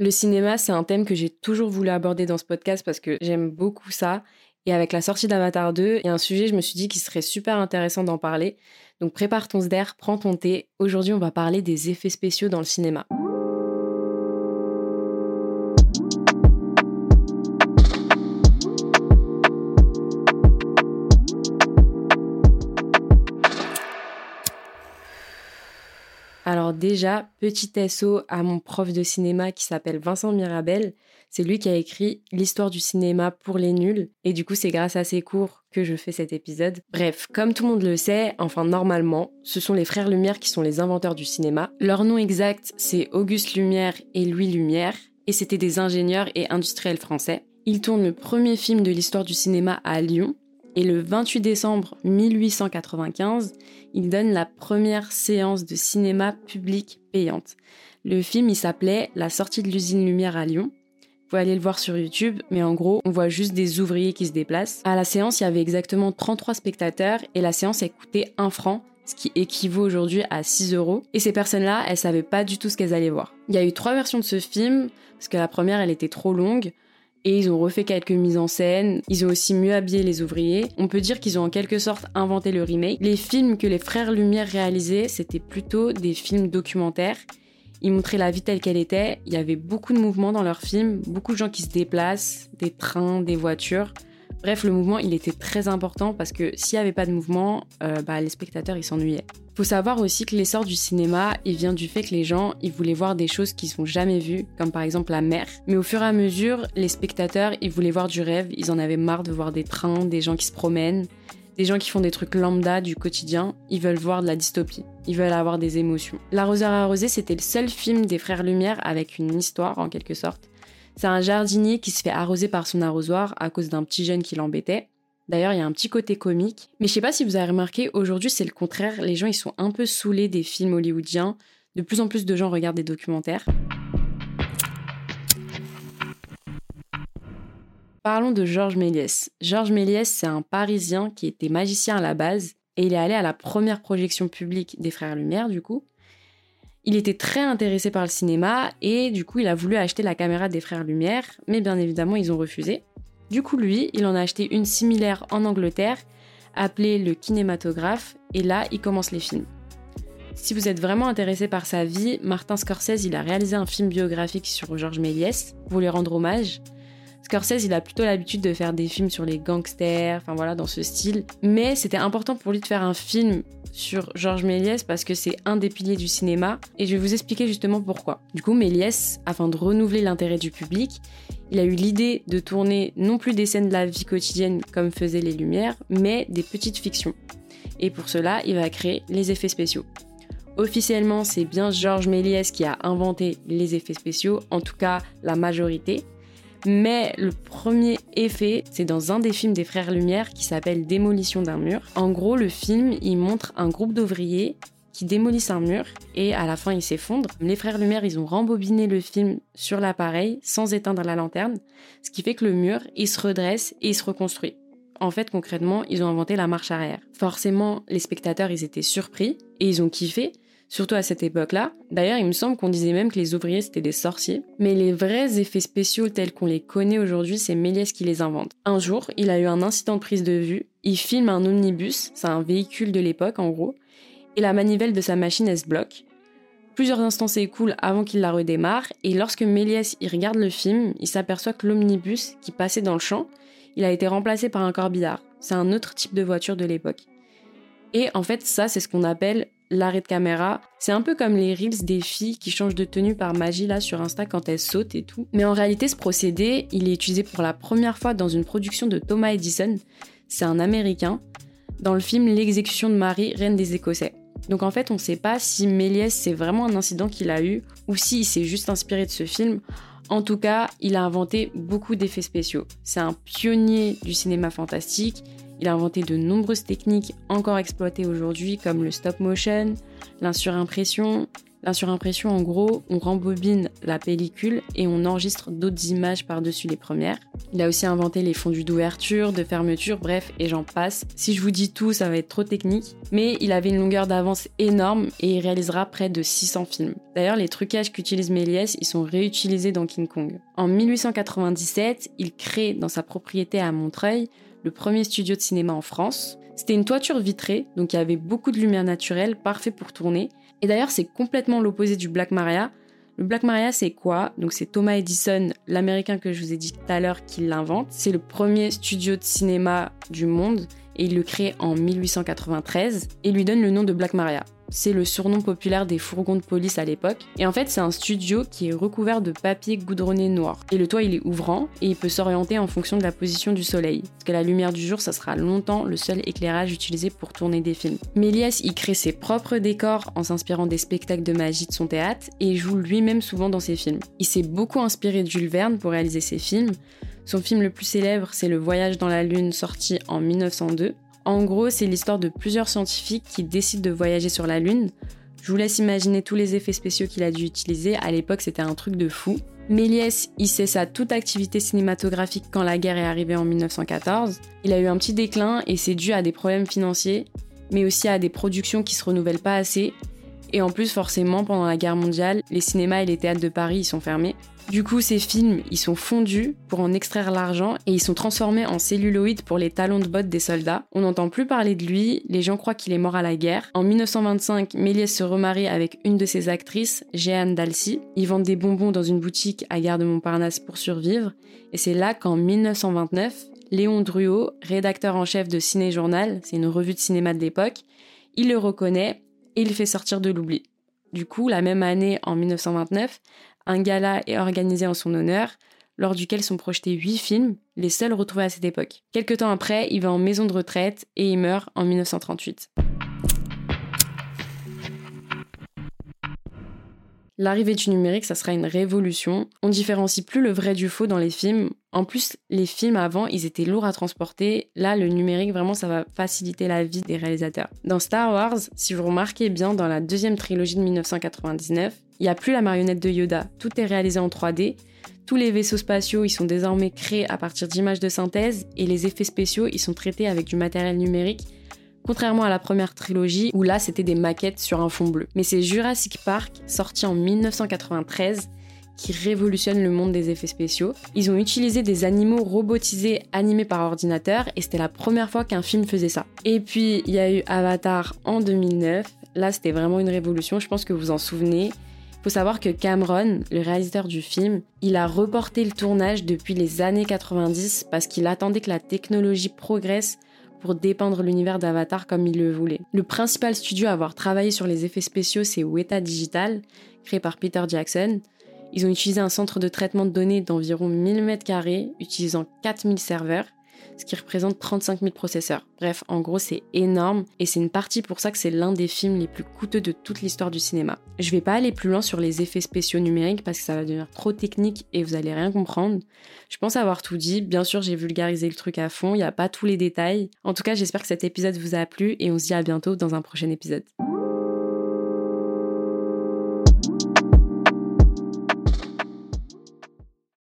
Le cinéma, c'est un thème que j'ai toujours voulu aborder dans ce podcast parce que j'aime beaucoup ça. Et avec la sortie d'Avatar 2, il y a un sujet, je me suis dit qu'il serait super intéressant d'en parler. Donc prépare ton sder, prends ton thé. Aujourd'hui, on va parler des effets spéciaux dans le cinéma. Déjà, petit SO à mon prof de cinéma qui s'appelle Vincent Mirabel. C'est lui qui a écrit l'histoire du cinéma pour les nuls. Et du coup, c'est grâce à ses cours que je fais cet épisode. Bref, comme tout le monde le sait, enfin normalement, ce sont les frères Lumière qui sont les inventeurs du cinéma. Leur nom exact, c'est Auguste Lumière et Louis Lumière. Et c'était des ingénieurs et industriels français. Ils tournent le premier film de l'histoire du cinéma à Lyon, et le 28 décembre 1895, il donne la première séance de cinéma public payante. Le film, il s'appelait La sortie de l'usine Lumière à Lyon. Vous pouvez aller le voir sur YouTube, mais en gros, on voit juste des ouvriers qui se déplacent. À la séance, il y avait exactement 33 spectateurs et la séance, elle coûtait 1 franc, ce qui équivaut aujourd'hui à 6 euros. Et ces personnes-là, elles savaient pas du tout ce qu'elles allaient voir. Il y a eu trois versions de ce film, parce que la première, elle était trop longue. Et ils ont refait quelques mises en scène, ils ont aussi mieux habillé les ouvriers. On peut dire qu'ils ont en quelque sorte inventé le remake. Les films que les frères Lumière réalisaient, c'était plutôt des films documentaires. Ils montraient la vie telle qu'elle était, il y avait beaucoup de mouvements dans leurs films, beaucoup de gens qui se déplacent, des trains, des voitures. Bref, le mouvement, il était très important parce que s'il n'y avait pas de mouvement, euh, bah, les spectateurs, ils s'ennuyaient. Faut savoir aussi que l'essor du cinéma, il vient du fait que les gens, ils voulaient voir des choses qu'ils n'ont jamais vues, comme par exemple la mer. Mais au fur et à mesure, les spectateurs, ils voulaient voir du rêve, ils en avaient marre de voir des trains, des gens qui se promènent, des gens qui font des trucs lambda du quotidien, ils veulent voir de la dystopie, ils veulent avoir des émotions. L'arroseur arrosé, c'était le seul film des frères Lumière avec une histoire en quelque sorte. C'est un jardinier qui se fait arroser par son arrosoir à cause d'un petit jeune qui l'embêtait. D'ailleurs, il y a un petit côté comique. Mais je sais pas si vous avez remarqué, aujourd'hui c'est le contraire. Les gens ils sont un peu saoulés des films hollywoodiens. De plus en plus de gens regardent des documentaires. Parlons de Georges Méliès. Georges Méliès, c'est un Parisien qui était magicien à la base et il est allé à la première projection publique des Frères Lumière du coup. Il était très intéressé par le cinéma et du coup il a voulu acheter la caméra des frères Lumière, mais bien évidemment ils ont refusé. Du coup lui, il en a acheté une similaire en Angleterre, appelée le kinématographe, et là il commence les films. Si vous êtes vraiment intéressé par sa vie, Martin Scorsese il a réalisé un film biographique sur Georges Méliès pour lui rendre hommage. Scorsese, il a plutôt l'habitude de faire des films sur les gangsters, enfin voilà, dans ce style. Mais c'était important pour lui de faire un film sur Georges Méliès parce que c'est un des piliers du cinéma et je vais vous expliquer justement pourquoi. Du coup, Méliès, afin de renouveler l'intérêt du public, il a eu l'idée de tourner non plus des scènes de la vie quotidienne comme faisaient les Lumières, mais des petites fictions. Et pour cela, il va créer les effets spéciaux. Officiellement, c'est bien Georges Méliès qui a inventé les effets spéciaux, en tout cas la majorité. Mais le premier effet, c'est dans un des films des Frères Lumière qui s'appelle Démolition d'un mur. En gros, le film, il montre un groupe d'ouvriers qui démolissent un mur et à la fin il s'effondre. Les frères Lumière, ils ont rembobiné le film sur l'appareil sans éteindre la lanterne, ce qui fait que le mur, il se redresse et il se reconstruit. En fait, concrètement, ils ont inventé la marche arrière. Forcément, les spectateurs, ils étaient surpris et ils ont kiffé, surtout à cette époque-là. D'ailleurs, il me semble qu'on disait même que les ouvriers c'était des sorciers. Mais les vrais effets spéciaux tels qu'on les connaît aujourd'hui, c'est Méliès qui les invente. Un jour, il a eu un incident de prise de vue. Il filme un omnibus, c'est un véhicule de l'époque en gros, et la manivelle de sa machine elle se bloque. Plusieurs instants s'écoulent avant qu'il la redémarre, et lorsque Méliès y regarde le film, il s'aperçoit que l'omnibus qui passait dans le champ, il a été remplacé par un corbillard. C'est un autre type de voiture de l'époque. Et en fait, ça, c'est ce qu'on appelle l'arrêt de caméra. C'est un peu comme les reels des filles qui changent de tenue par magie là sur Insta quand elles sautent et tout. Mais en réalité, ce procédé, il est utilisé pour la première fois dans une production de Thomas Edison. C'est un Américain. Dans le film L'exécution de Marie, reine des Écossais. Donc en fait, on ne sait pas si Méliès c'est vraiment un incident qu'il a eu ou s'il s'est juste inspiré de ce film. En tout cas, il a inventé beaucoup d'effets spéciaux. C'est un pionnier du cinéma fantastique. Il a inventé de nombreuses techniques encore exploitées aujourd'hui comme le stop motion, l'insurimpression, La surimpression, en gros, on rembobine la pellicule et on enregistre d'autres images par-dessus les premières. Il a aussi inventé les fondus d'ouverture, de fermeture, bref, et j'en passe. Si je vous dis tout, ça va être trop technique. Mais il avait une longueur d'avance énorme et il réalisera près de 600 films. D'ailleurs, les trucages qu'utilise Méliès, ils sont réutilisés dans King Kong. En 1897, il crée dans sa propriété à Montreuil le premier studio de cinéma en France. C'était une toiture vitrée, donc il y avait beaucoup de lumière naturelle, parfait pour tourner. Et d'ailleurs, c'est complètement l'opposé du Black Maria. Le Black Maria, c'est quoi? Donc c'est Thomas Edison, l'américain que je vous ai dit tout à l'heure, qui l'invente. C'est le premier studio de cinéma du monde et il le crée en 1893 et lui donne le nom de Black Maria. C'est le surnom populaire des fourgons de police à l'époque. Et en fait, c'est un studio qui est recouvert de papier goudronné noir. Et le toit, il est ouvrant et il peut s'orienter en fonction de la position du soleil. Parce que la lumière du jour, ça sera longtemps le seul éclairage utilisé pour tourner des films. Méliès, il crée ses propres décors en s'inspirant des spectacles de magie de son théâtre et joue lui-même souvent dans ses films. Il s'est beaucoup inspiré de Jules Verne pour réaliser ses films. Son film le plus célèbre, c'est Le Voyage dans la Lune, sorti en 1902. En gros, c'est l'histoire de plusieurs scientifiques qui décident de voyager sur la Lune. Je vous laisse imaginer tous les effets spéciaux qu'il a dû utiliser. À l'époque, c'était un truc de fou. Méliès, il cessa toute activité cinématographique quand la guerre est arrivée en 1914. Il a eu un petit déclin et c'est dû à des problèmes financiers, mais aussi à des productions qui se renouvellent pas assez. Et en plus, forcément, pendant la guerre mondiale, les cinémas et les théâtres de Paris sont fermés. Du coup, ces films, ils sont fondus pour en extraire l'argent et ils sont transformés en celluloïdes pour les talons de bottes des soldats. On n'entend plus parler de lui, les gens croient qu'il est mort à la guerre. En 1925, Méliès se remarie avec une de ses actrices, Jeanne Dalcy. Ils vendent des bonbons dans une boutique à Gare de Montparnasse pour survivre. Et c'est là qu'en 1929, Léon Druot, rédacteur en chef de Ciné Journal, c'est une revue de cinéma de l'époque, il le reconnaît et il fait sortir de l'oubli. Du coup, la même année, en 1929, un gala est organisé en son honneur, lors duquel sont projetés huit films, les seuls retrouvés à cette époque. Quelque temps après, il va en maison de retraite et il meurt en 1938. L'arrivée du numérique, ça sera une révolution. On différencie plus le vrai du faux dans les films. En plus, les films avant, ils étaient lourds à transporter. Là, le numérique, vraiment, ça va faciliter la vie des réalisateurs. Dans Star Wars, si vous remarquez bien, dans la deuxième trilogie de 1999, il n'y a plus la marionnette de Yoda. Tout est réalisé en 3D. Tous les vaisseaux spatiaux, ils sont désormais créés à partir d'images de synthèse et les effets spéciaux, ils sont traités avec du matériel numérique Contrairement à la première trilogie où là c'était des maquettes sur un fond bleu. Mais c'est Jurassic Park, sorti en 1993, qui révolutionne le monde des effets spéciaux. Ils ont utilisé des animaux robotisés animés par ordinateur et c'était la première fois qu'un film faisait ça. Et puis il y a eu Avatar en 2009. Là c'était vraiment une révolution, je pense que vous en souvenez. Il faut savoir que Cameron, le réalisateur du film, il a reporté le tournage depuis les années 90 parce qu'il attendait que la technologie progresse pour dépeindre l'univers d'Avatar comme il le voulait. Le principal studio à avoir travaillé sur les effets spéciaux, c'est Weta Digital, créé par Peter Jackson. Ils ont utilisé un centre de traitement de données d'environ 1000 m2, utilisant 4000 serveurs ce qui représente 35 000 processeurs. Bref, en gros, c'est énorme et c'est une partie pour ça que c'est l'un des films les plus coûteux de toute l'histoire du cinéma. Je vais pas aller plus loin sur les effets spéciaux numériques parce que ça va devenir trop technique et vous allez rien comprendre. Je pense avoir tout dit. Bien sûr, j'ai vulgarisé le truc à fond, il n'y a pas tous les détails. En tout cas, j'espère que cet épisode vous a plu et on se dit à bientôt dans un prochain épisode.